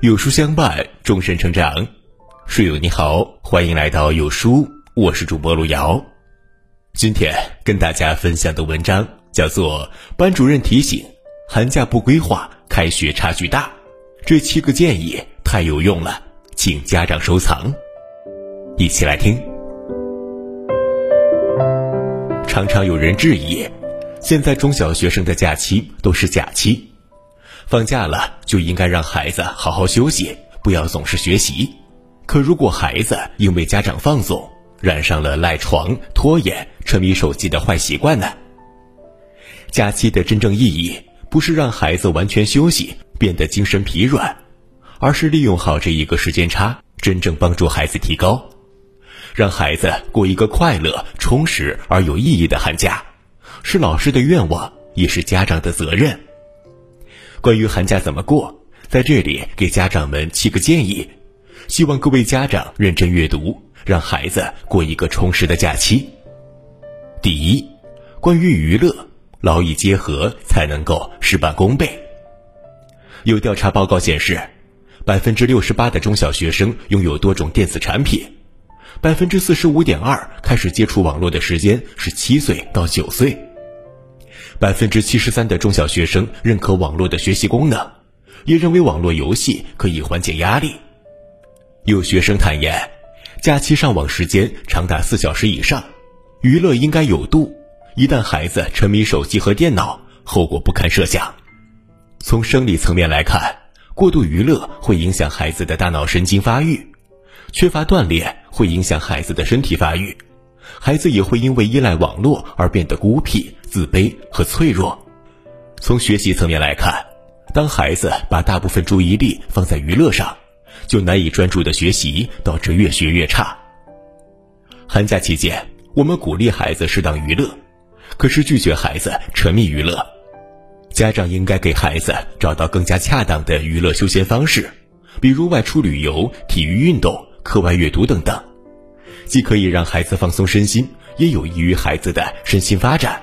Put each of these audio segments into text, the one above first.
有书相伴，终身成长。书友你好，欢迎来到有书，我是主播路遥。今天跟大家分享的文章叫做《班主任提醒：寒假不规划，开学差距大》，这七个建议太有用了，请家长收藏。一起来听。常常有人质疑，现在中小学生的假期都是假期。放假了就应该让孩子好好休息，不要总是学习。可如果孩子因为家长放纵，染上了赖床、拖延、沉迷手机的坏习惯呢？假期的真正意义不是让孩子完全休息，变得精神疲软，而是利用好这一个时间差，真正帮助孩子提高，让孩子过一个快乐、充实而有意义的寒假，是老师的愿望，也是家长的责任。关于寒假怎么过，在这里给家长们七个建议，希望各位家长认真阅读，让孩子过一个充实的假期。第一，关于娱乐，劳逸结合才能够事半功倍。有调查报告显示，百分之六十八的中小学生拥有多种电子产品，百分之四十五点二开始接触网络的时间是七岁到九岁。百分之七十三的中小学生认可网络的学习功能，也认为网络游戏可以缓解压力。有学生坦言，假期上网时间长达四小时以上，娱乐应该有度。一旦孩子沉迷手机和电脑，后果不堪设想。从生理层面来看，过度娱乐会影响孩子的大脑神经发育，缺乏锻炼会影响孩子的身体发育。孩子也会因为依赖网络而变得孤僻、自卑和脆弱。从学习层面来看，当孩子把大部分注意力放在娱乐上，就难以专注的学习，导致越学越差。寒假期间，我们鼓励孩子适当娱乐，可是拒绝孩子沉迷娱乐。家长应该给孩子找到更加恰当的娱乐休闲方式，比如外出旅游、体育运动、课外阅读等等。既可以让孩子放松身心，也有益于孩子的身心发展。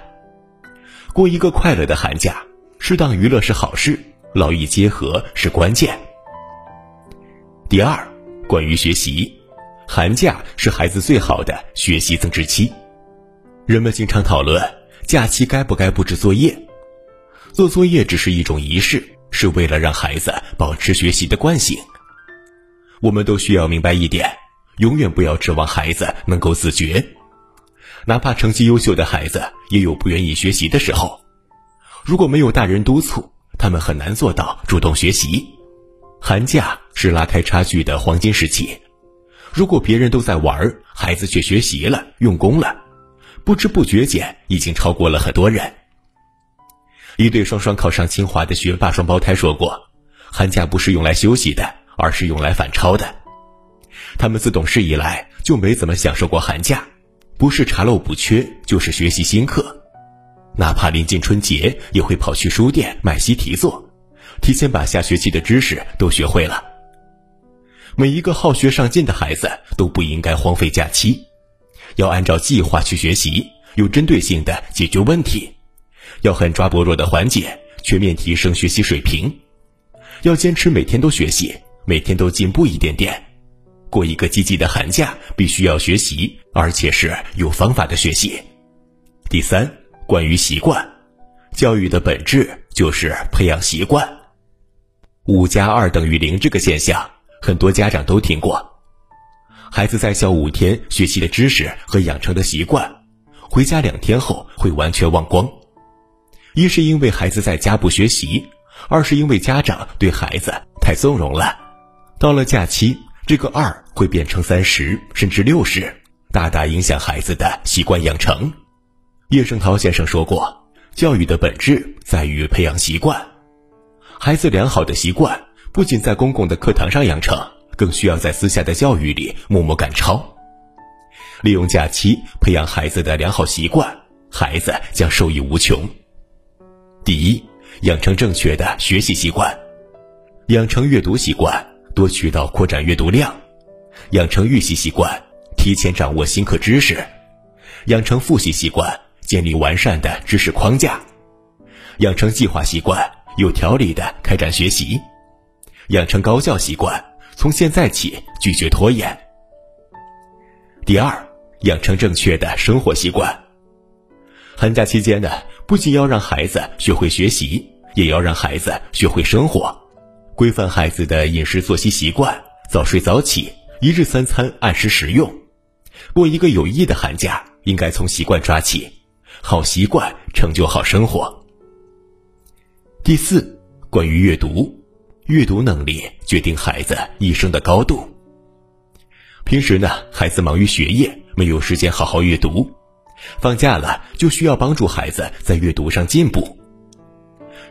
过一个快乐的寒假，适当娱乐是好事，劳逸结合是关键。第二，关于学习，寒假是孩子最好的学习增值期。人们经常讨论假期该不该布置作业，做作业只是一种仪式，是为了让孩子保持学习的惯性。我们都需要明白一点。永远不要指望孩子能够自觉，哪怕成绩优秀的孩子也有不愿意学习的时候。如果没有大人督促，他们很难做到主动学习。寒假是拉开差距的黄金时期，如果别人都在玩，孩子却学习了、用功了，不知不觉间已经超过了很多人。一对双双考上清华的学霸双胞胎说过：“寒假不是用来休息的，而是用来反超的。”他们自懂事以来就没怎么享受过寒假，不是查漏补缺，就是学习新课，哪怕临近春节，也会跑去书店买习题做，提前把下学期的知识都学会了。每一个好学上进的孩子都不应该荒废假期，要按照计划去学习，有针对性的解决问题，要狠抓薄弱的环节，全面提升学习水平，要坚持每天都学习，每天都进步一点点。过一个积极的寒假，必须要学习，而且是有方法的学习。第三，关于习惯，教育的本质就是培养习惯。五加二等于零这个现象，很多家长都听过。孩子在校五天学习的知识和养成的习惯，回家两天后会完全忘光。一是因为孩子在家不学习，二是因为家长对孩子太纵容了。到了假期。这个二会变成三十，甚至六十，大大影响孩子的习惯养成。叶圣陶先生说过：“教育的本质在于培养习惯，孩子良好的习惯不仅在公共的课堂上养成，更需要在私下的教育里默默赶超。利用假期培养孩子的良好习惯，孩子将受益无穷。第一，养成正确的学习习惯，养成阅读习惯。”多渠道扩展阅读量，养成预习习惯，提前掌握新课知识；养成复习习惯，建立完善的知识框架；养成计划习惯，有条理的开展学习；养成高效习惯，从现在起拒绝拖延。第二，养成正确的生活习惯。寒假期间呢，不仅要让孩子学会学习，也要让孩子学会生活，规范孩子的饮食作息习惯，早睡早起，一日三餐按时食用。过一个有益的寒假，应该从习惯抓起，好习惯成就好生活。第四，关于阅读。阅读能力决定孩子一生的高度。平时呢，孩子忙于学业，没有时间好好阅读。放假了，就需要帮助孩子在阅读上进步。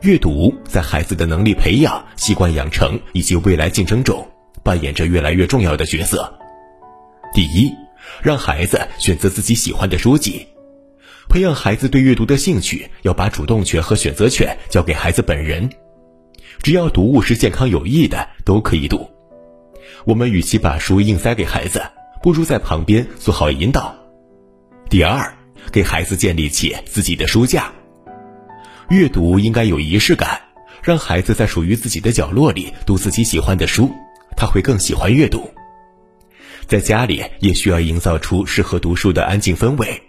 阅读在孩子的能力培养、习惯养成以及未来竞争中，扮演着越来越重要的角色。第一，让孩子选择自己喜欢的书籍，培养孩子对阅读的兴趣，要把主动权和选择权交给孩子本人。只要读物是健康有益的，都可以读。我们与其把书硬塞给孩子，不如在旁边做好引导。第二，给孩子建立起自己的书架。阅读应该有仪式感，让孩子在属于自己的角落里读自己喜欢的书，他会更喜欢阅读。在家里也需要营造出适合读书的安静氛围，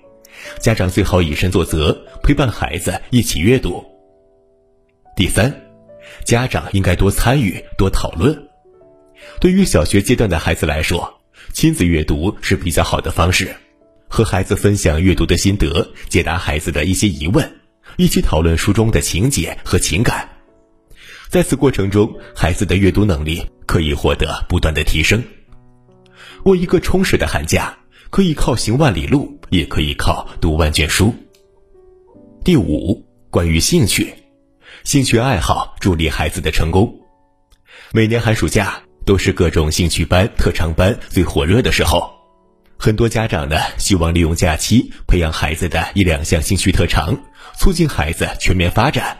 家长最好以身作则，陪伴孩子一起阅读。第三。家长应该多参与、多讨论。对于小学阶段的孩子来说，亲子阅读是比较好的方式，和孩子分享阅读的心得，解答孩子的一些疑问，一起讨论书中的情节和情感。在此过程中，孩子的阅读能力可以获得不断的提升。过一个充实的寒假，可以靠行万里路，也可以靠读万卷书。第五，关于兴趣。兴趣爱好助力孩子的成功。每年寒暑假都是各种兴趣班、特长班最火热的时候，很多家长呢希望利用假期培养孩子的一两项兴趣特长，促进孩子全面发展。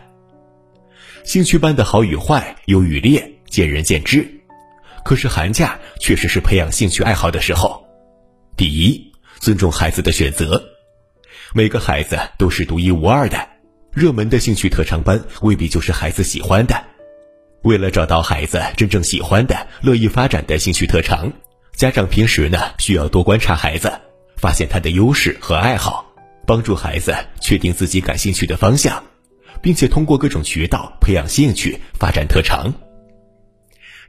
兴趣班的好与坏、优与劣见仁见智，可是寒假确实是培养兴趣爱好的时候。第一，尊重孩子的选择，每个孩子都是独一无二的。热门的兴趣特长班未必就是孩子喜欢的。为了找到孩子真正喜欢的、乐意发展的兴趣特长，家长平时呢需要多观察孩子，发现他的优势和爱好，帮助孩子确定自己感兴趣的方向，并且通过各种渠道培养兴趣、发展特长。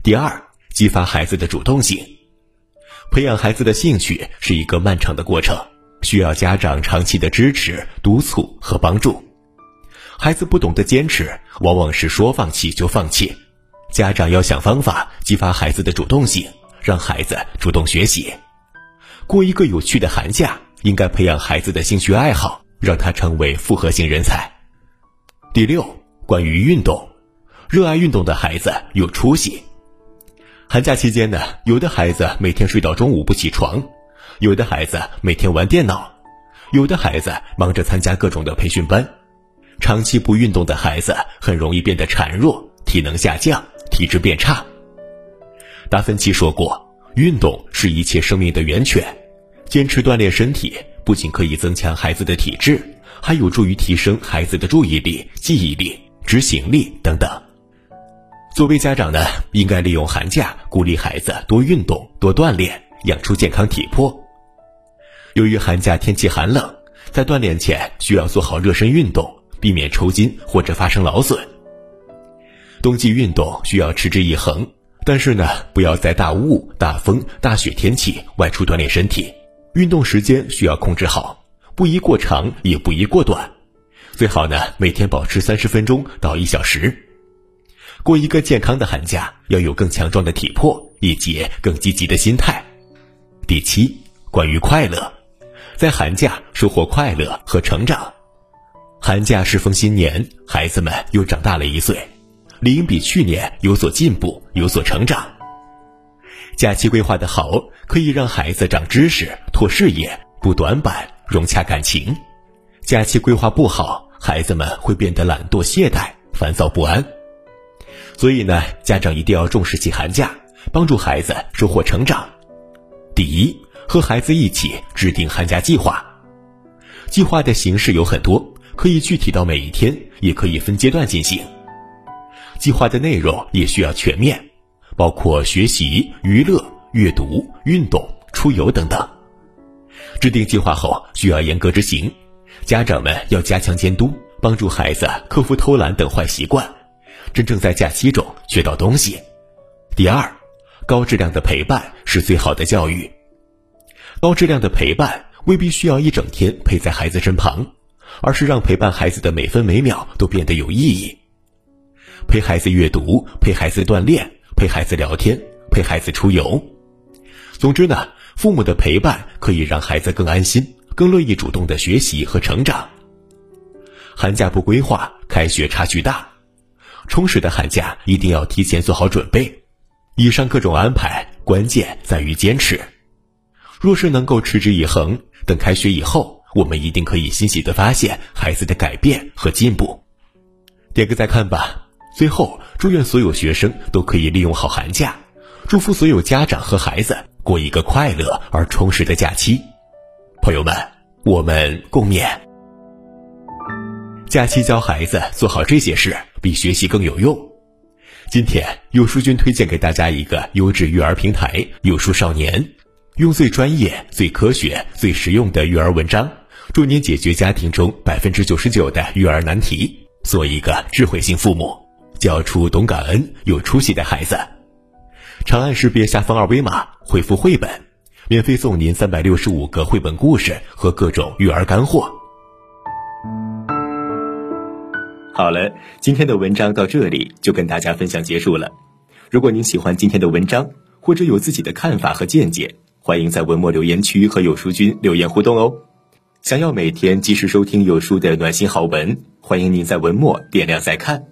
第二，激发孩子的主动性。培养孩子的兴趣是一个漫长的过程，需要家长长期的支持、督促和帮助。孩子不懂得坚持，往往是说放弃就放弃。家长要想方法激发孩子的主动性，让孩子主动学习。过一个有趣的寒假，应该培养孩子的兴趣爱好，让他成为复合型人才。第六，关于运动，热爱运动的孩子有出息。寒假期间呢，有的孩子每天睡到中午不起床，有的孩子每天玩电脑，有的孩子忙着参加各种的培训班。长期不运动的孩子很容易变得孱弱，体能下降，体质变差。达芬奇说过：“运动是一切生命的源泉。”坚持锻炼身体，不仅可以增强孩子的体质，还有助于提升孩子的注意力、记忆力、执行力等等。作为家长呢，应该利用寒假鼓励孩子多运动、多锻炼，养出健康体魄。由于寒假天气寒冷，在锻炼前需要做好热身运动。避免抽筋或者发生劳损。冬季运动需要持之以恒，但是呢，不要在大雾、大风、大雪天气外出锻炼身体。运动时间需要控制好，不宜过长，也不宜过短。最好呢，每天保持三十分钟到一小时。过一个健康的寒假，要有更强壮的体魄以及更积极的心态。第七，关于快乐，在寒假收获快乐和成长。寒假适逢新年，孩子们又长大了一岁，理应比去年有所进步，有所成长。假期规划的好，可以让孩子长知识、拓视野、补短板、融洽感情；假期规划不好，孩子们会变得懒惰懈怠、烦躁不安。所以呢，家长一定要重视起寒假，帮助孩子收获成长。第一，和孩子一起制定寒假计划，计划的形式有很多。可以具体到每一天，也可以分阶段进行。计划的内容也需要全面，包括学习、娱乐、阅读、运动、出游等等。制定计划后需要严格执行，家长们要加强监督，帮助孩子克服偷懒等坏习惯，真正在假期中学到东西。第二，高质量的陪伴是最好的教育。高质量的陪伴未必需要一整天陪在孩子身旁，而是让陪伴孩子的每分每秒都变得有意义。陪孩子阅读，陪孩子锻炼，陪孩子聊天，陪孩子出游。总之呢，父母的陪伴可以让孩子更安心、更乐意主动的学习和成长。寒假不规划，开学差距大。充实的寒假一定要提前做好准备。以上各种安排，关键在于坚持。若是能够持之以恒，等开学以后，我们一定可以欣喜的发现孩子的改变和进步。点个再看吧。最后，祝愿所有学生都可以利用好寒假，祝福所有家长和孩子过一个快乐而充实的假期。朋友们，我们共勉。假期教孩子做好这些事，比学习更有用。今天，有书君推荐给大家一个优质育儿平台——有书少年。用最专业、最科学、最实用的育儿文章，助您解决家庭中百分之九十九的育儿难题，做一个智慧型父母，教出懂感恩、有出息的孩子。长按识别下方二维码，回复“绘本”，免费送您三百六十五个绘本故事和各种育儿干货。好了，今天的文章到这里就跟大家分享结束了。如果您喜欢今天的文章，或者有自己的看法和见解，欢迎在文末留言区和有书君留言互动哦。想要每天及时收听有书的暖心好文，欢迎您在文末点亮再看。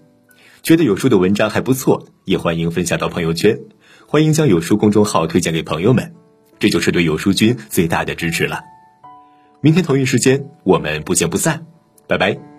觉得有书的文章还不错，也欢迎分享到朋友圈。欢迎将有书公众号推荐给朋友们，这就是对有书君最大的支持了。明天同一时间，我们不见不散，拜拜。